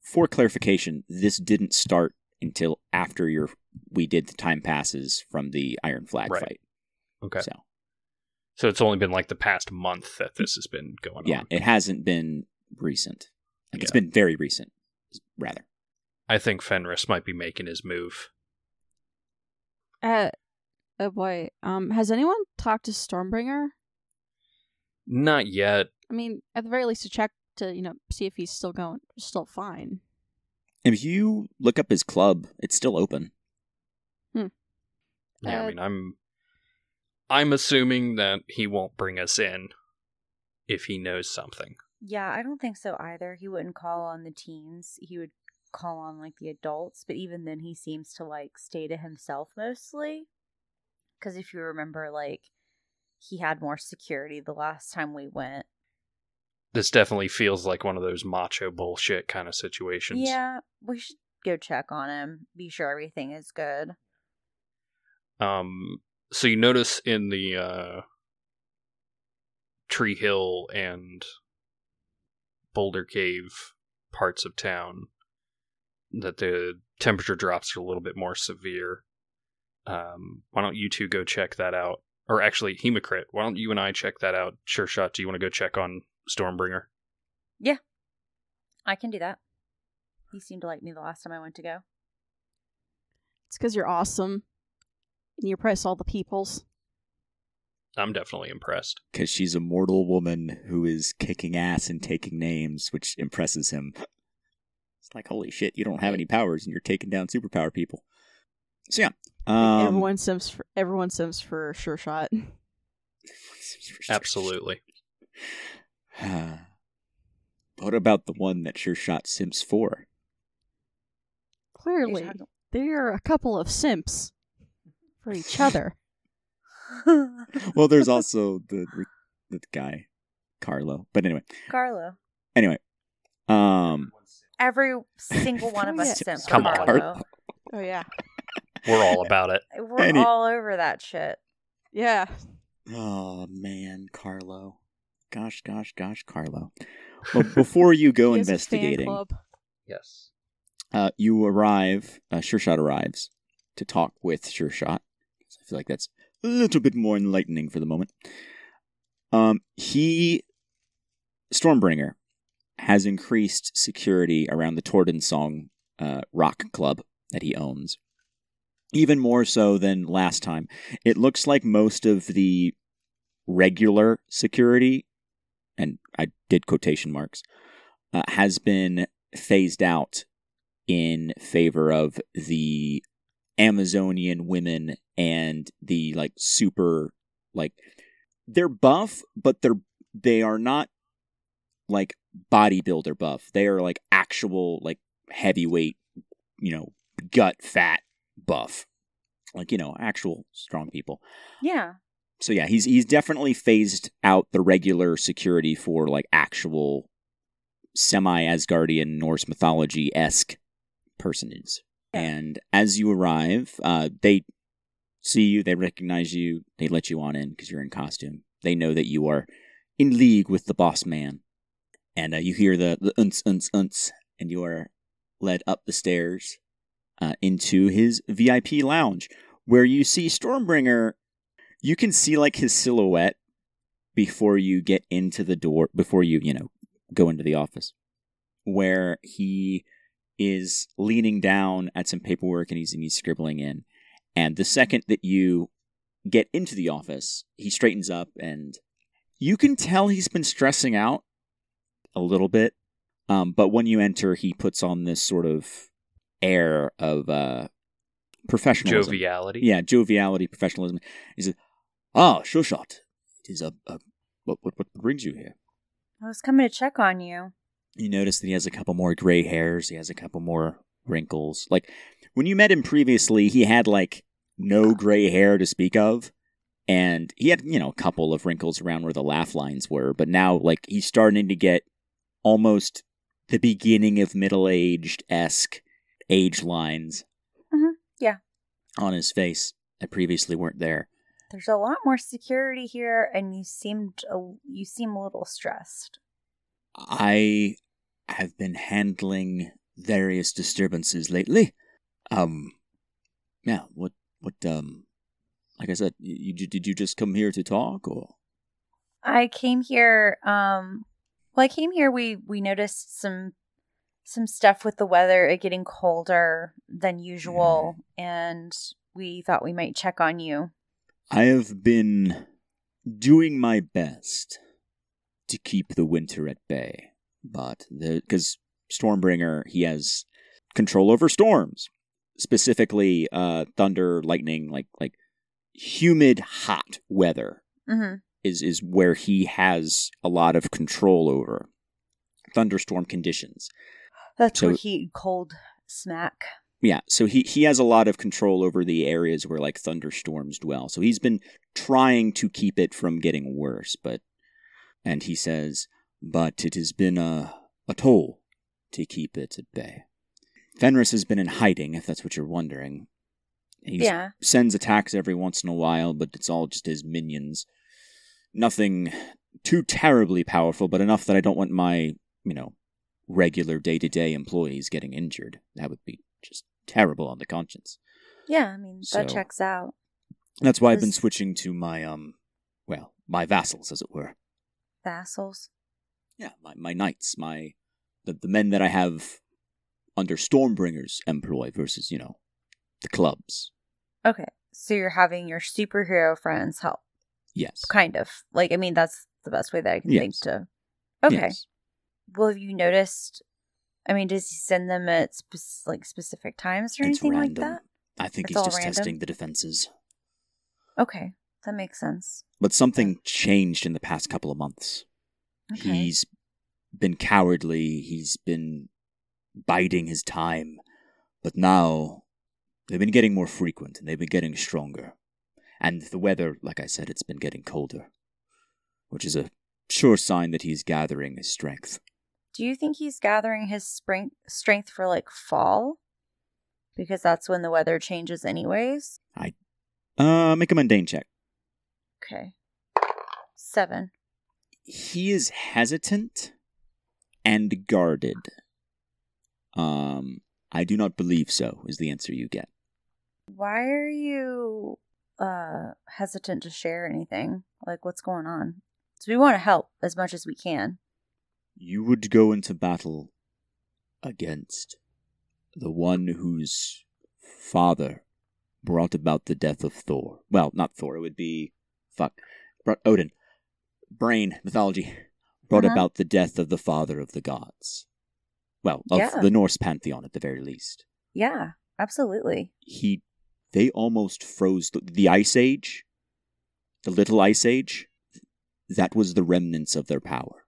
for clarification, this didn't start until after your we did the time passes from the Iron Flag Right. fight. Okay. So So it's only been like the past month that this has been going yeah, on. Yeah, it hasn't been recent. Like it's Yeah. been very recent, rather. I think Fenris might be making his move. Uh, oh boy. Um, has anyone talked to Stormbringer? Not yet. I mean, at the very least, to check to you know see if he's still going, still fine. If you look up his club, it's still open. Hmm. Yeah, I Uh, mean, I'm I'm assuming that he won't bring us in if he knows something. Yeah, I don't think so either. He wouldn't call on the teens. He would call on like the adults, but even then he seems to like stay to himself mostly. Cuz if you remember like he had more security the last time we went. This definitely feels like one of those macho bullshit kind of situations. Yeah, we should go check on him, be sure everything is good. Um so you notice in the uh Tree Hill and Boulder Cave parts of town that the temperature drops are a little bit more severe. Um why don't you two go check that out? Or actually Hemocrit, why don't you and I check that out? Sure shot, do you want to go check on Stormbringer? Yeah, I can do that. He seemed to like me the last time I went to go. It's because you're awesome, and you impress all the peoples. I'm definitely impressed. Because she's a mortal woman who is kicking ass and taking names, which impresses him. It's like, holy shit, you don't have any powers and you're taking down superpower people. So, yeah. Um, everyone sims for everyone sims for sure shot. Absolutely. what about the one that sure shot Sims for? Clearly, they're a couple of simps for each other. Well, there's also the the guy, Carlo. But anyway, Carlo. anyway. Um, Every single one of us yeah. sent for Come on. Carlo. Oh yeah, We're all about it. We're Any- all over that shit. yeah. oh man, Carlo. Gosh, gosh, gosh, Carlo. Well, before you go He has a fan investigating. Yes. uh, you arrive. Uh, Sure Shot arrives to talk with Sure Shot. Feel like that's a little bit more enlightening for the moment. Um, he, Stormbringer, has increased security around the Torden Song uh, Rock Club that he owns, even more so than last time. It looks like most of the regular security, and I did quotation marks, uh, has been phased out in favor of the Amazonian women and the like super like they're buff, but they're they are not like bodybuilder buff. They are like actual like heavyweight, you know, gut fat buff. Like, you know, actual strong people. Yeah. So yeah, he's he's definitely phased out the regular security for like actual semi Asgardian Norse mythology esque personages. And as you arrive, uh, they see you, they recognize you, they let you on in because you're in costume. They know that you are in league with the boss man, and uh, you hear the the unts unts unts, and you are led up the stairs uh, into his VIP lounge, where you see Stormbringer. You can see like his silhouette before you get into the door before you you know go into the office where he is leaning down at some paperwork and he's and he's scribbling in and the second that you get into the office he straightens up and you can tell he's been stressing out a little bit um, but when you enter he puts on this sort of air of uh professionalism Joviality. yeah, joviality, professionalism. He says, "Ah, sure shot. is a, a what, what what brings you here? I was coming to check on you. You notice that he has a couple more gray hairs. He has a couple more wrinkles. Like when you met him previously, he had like no gray hair to speak of, and he had you know a couple of wrinkles around where the laugh lines were. But now, like he's starting to get almost the beginning of middle aged esque age lines. Mhm, yeah. on his face that previously weren't there. There's a lot more security here, and you seemed a, you seem a little stressed. I have been handling various disturbances lately. Um, yeah. What? What? Um, like I said, you, you did you just come here to talk, or I came here. Um, well, I came here. We we noticed some some stuff with the weather, it getting colder than usual, and we thought we might check on you. I have been doing my best to keep the winter at bay, but because Stormbringer, he has control over storms, specifically uh, thunder, lightning, like like humid, hot weather Mm-hmm. is is where he has a lot of control over thunderstorm conditions. That's So- where heat, cold, smack. Yeah, so he he has a lot of control over the areas where like thunderstorms dwell. So he's been trying to keep it from getting worse, but and he says, but it has been a a toll to keep it at bay. Fenris has been in hiding, if that's what you're wondering. He Yeah. sends attacks every once in a while, but it's all just his minions. Nothing too terribly powerful, but enough that I don't want my, you know, regular day to day employees getting injured. That would be just terrible on the conscience. Yeah, I mean that So- checks out. That's why I've been switching to my um well, my vassals, as it were. Vassals. Yeah, my, my knights, my the, the men that I have under Stormbringer's employ versus, you know, the clubs. Okay, so you're having your superhero friends help, Yes. kind of. Like, I mean, that's the best way that I can think to. Okay. Yes. Well, have you noticed? I mean, does he send them at spe- like specific times or It's anything like random. that? I think It's he's just random? testing the defenses. Okay, that makes sense. But something changed in the past couple of months. Okay. He's been cowardly, he's been biding his time, but now they've been getting more frequent and they've been getting stronger. And the weather, like I said, it's been getting colder, which is a sure sign that he's gathering his strength. Do you think he's gathering his spring strength for like fall? Because that's when the weather changes, anyways. I uh, make a mundane check. Okay. Seven. He is hesitant and guarded. Um, I do not believe so, is the answer you get. Why are you uh hesitant to share anything? Like what's going on? So we want to help as much as we can. You would go into battle against the one whose father brought about the death of Thor. Well, not Thor, it would be. Fuck. Brought Odin. Brain, mythology. Brought Uh-huh. about the death of the father of the gods. Well, of Yeah. the Norse pantheon at the very least. Yeah, absolutely. He. They almost froze the, the Ice Age. The Little Ice Age. That was the remnants of their power.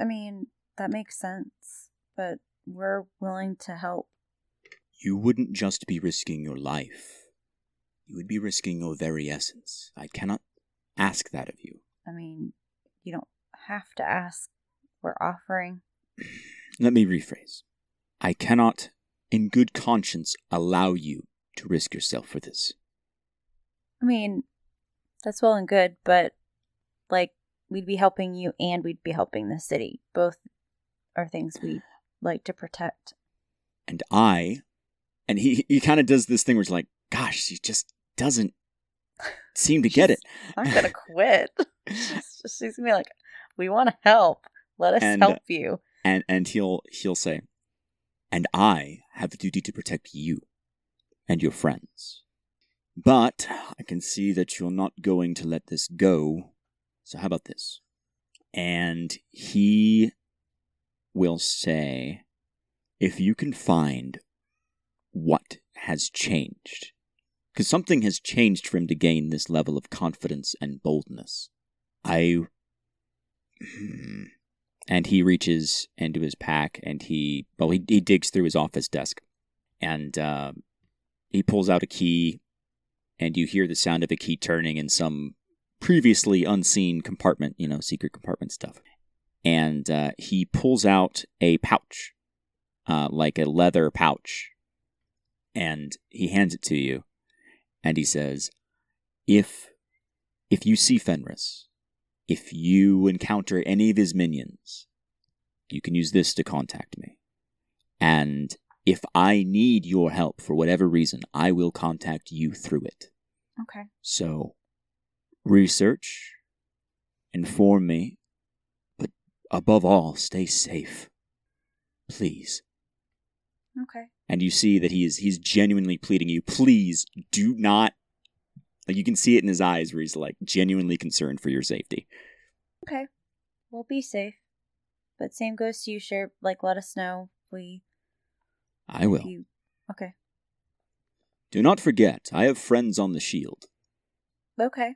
I mean, that makes sense, but we're willing to help. You wouldn't just be risking your life. You would be risking your very essence. I cannot ask that of you. I mean, you don't have to ask. We're offering. Let me rephrase. I cannot, in good conscience, allow you to risk yourself for this. I mean, that's well and good, but like we'd be helping you and we'd be helping the city. Both are things we like to protect. And I, and he, he kind of does this thing where it's like, gosh, she just doesn't seem to get it. I'm gonna quit. She's, she's gonna be like, "We want to help. Let us And, help you." and and he'll he'll say and i have a duty to protect you and your friends but i can see that you're not going to let this go so how about this and he will say if you can find what has changed because something has changed for him to gain this level of confidence and boldness I. And he reaches into his pack and he, well, he, he digs through his office desk and uh, he pulls out a key and you hear the sound of a key turning in some previously unseen compartment, you know, secret compartment stuff. And uh, he pulls out a pouch, uh, like a leather pouch, and he hands it to you. And he says, "If if you see Fenris, if you encounter any of his minions, you can use this to contact me. And if I need your help for whatever reason, I will contact you through it. Okay. So, research, inform me, but above all, stay safe. Please. Okay. And you see that he is he's genuinely pleading you, please do not like you can see it in his eyes where he's like genuinely concerned for your safety. Okay. We'll be safe. But same goes to you, Share. Like, let us know if we. I will. You... Okay. Do not forget, I have friends on the shield. Okay.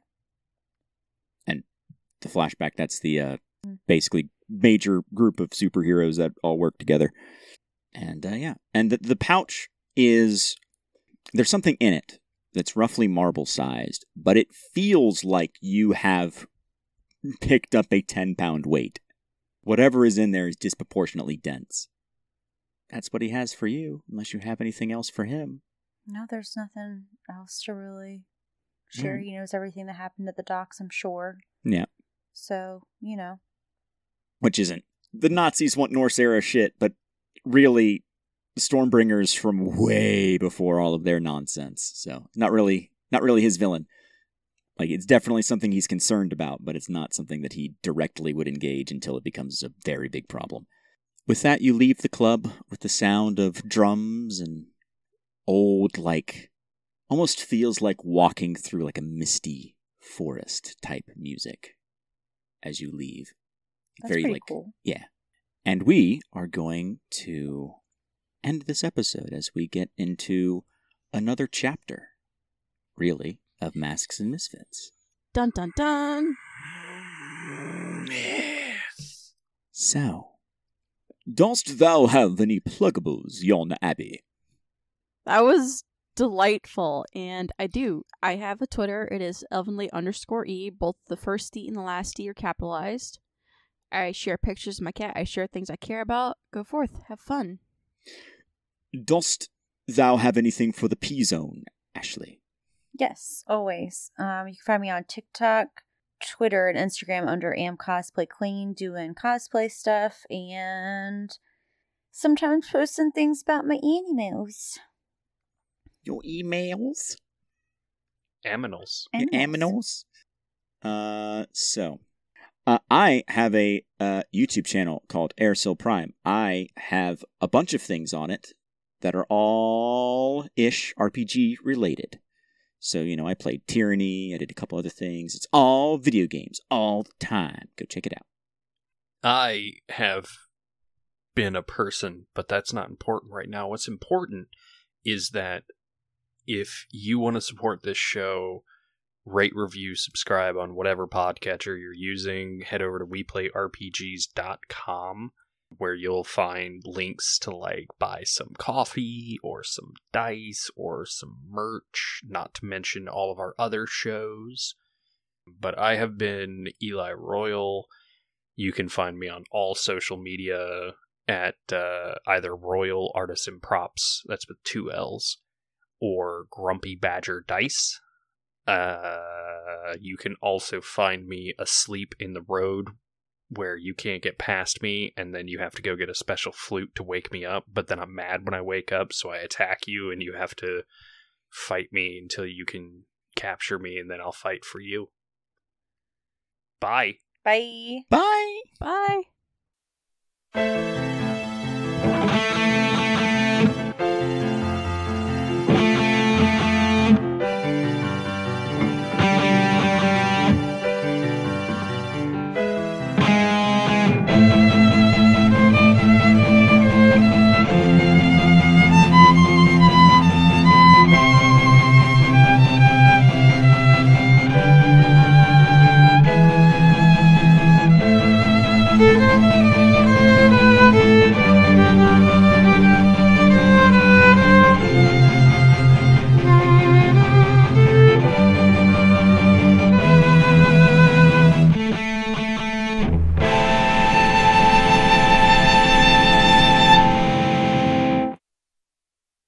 And the flashback, that's the uh, basically major group of superheroes that all work together. And uh, yeah, and the, the pouch is there's something in it that's roughly marble sized, but it feels like you have picked up a 10 pound weight. Whatever is in there is disproportionately dense. That's what he has for you, unless you have anything else for him. No, there's nothing else to really share. He knows everything that happened at the docks, I'm sure. Yeah. So, you know. Which isn't. The Nazis want Norse era shit, but really, Stormbringers from way before all of their nonsense. So, not really, not really his villain. Like, it's definitely something he's concerned about, but it's not something that he directly would engage until it becomes a very big problem. With that, you leave the club with the sound of drums and old, like, almost feels like walking through like a misty forest type music as you leave. That's very like cool. yeah. And we are going to end this episode as we get into another chapter, really, of Masks and Misfits. Dun dun dun. So, dost thou have any pluggables, yon Abbey? That was delightful, and I do. I have a Twitter. It is elvenly underscore e. Both the first e and the last e are capitalized. I share pictures of my cat. I share things I care about. Go forth, have fun. Dost thou have anything for the P Zone, Ashley? Yes, always. Um, you can find me on TikTok, Twitter, and Instagram under Am Cosplay Clean, doing cosplay stuff, and sometimes posting things about my animals. Your emails? Aminals. Your aminals? Uh, so, uh, I have a uh, YouTube channel called Airsil Prime. I have a bunch of things on it that are all ish RPG related. So, you know, I played Tyranny, I did a couple other things. It's all video games all the time. Go check it out. I have been a person, but that's not important right now. What's important is that if you want to support this show, rate, review, subscribe on whatever podcatcher you're using, head over to weplayRPGs.com where you'll find links to like buy some coffee or some dice or some merch, not to mention all of our other shows. But I have been Eli Royal. You can find me on all social media at uh, either Royal Artisan Props, that's with two L's, or Grumpy Badger Dice. Uh, you can also find me asleep in the road where you can't get past me, and then you have to go get a special flute to wake me up. But then I'm mad when I wake up, so I attack you, and you have to fight me until you can capture me, and then I'll fight for you. Bye. Bye. Bye! Bye.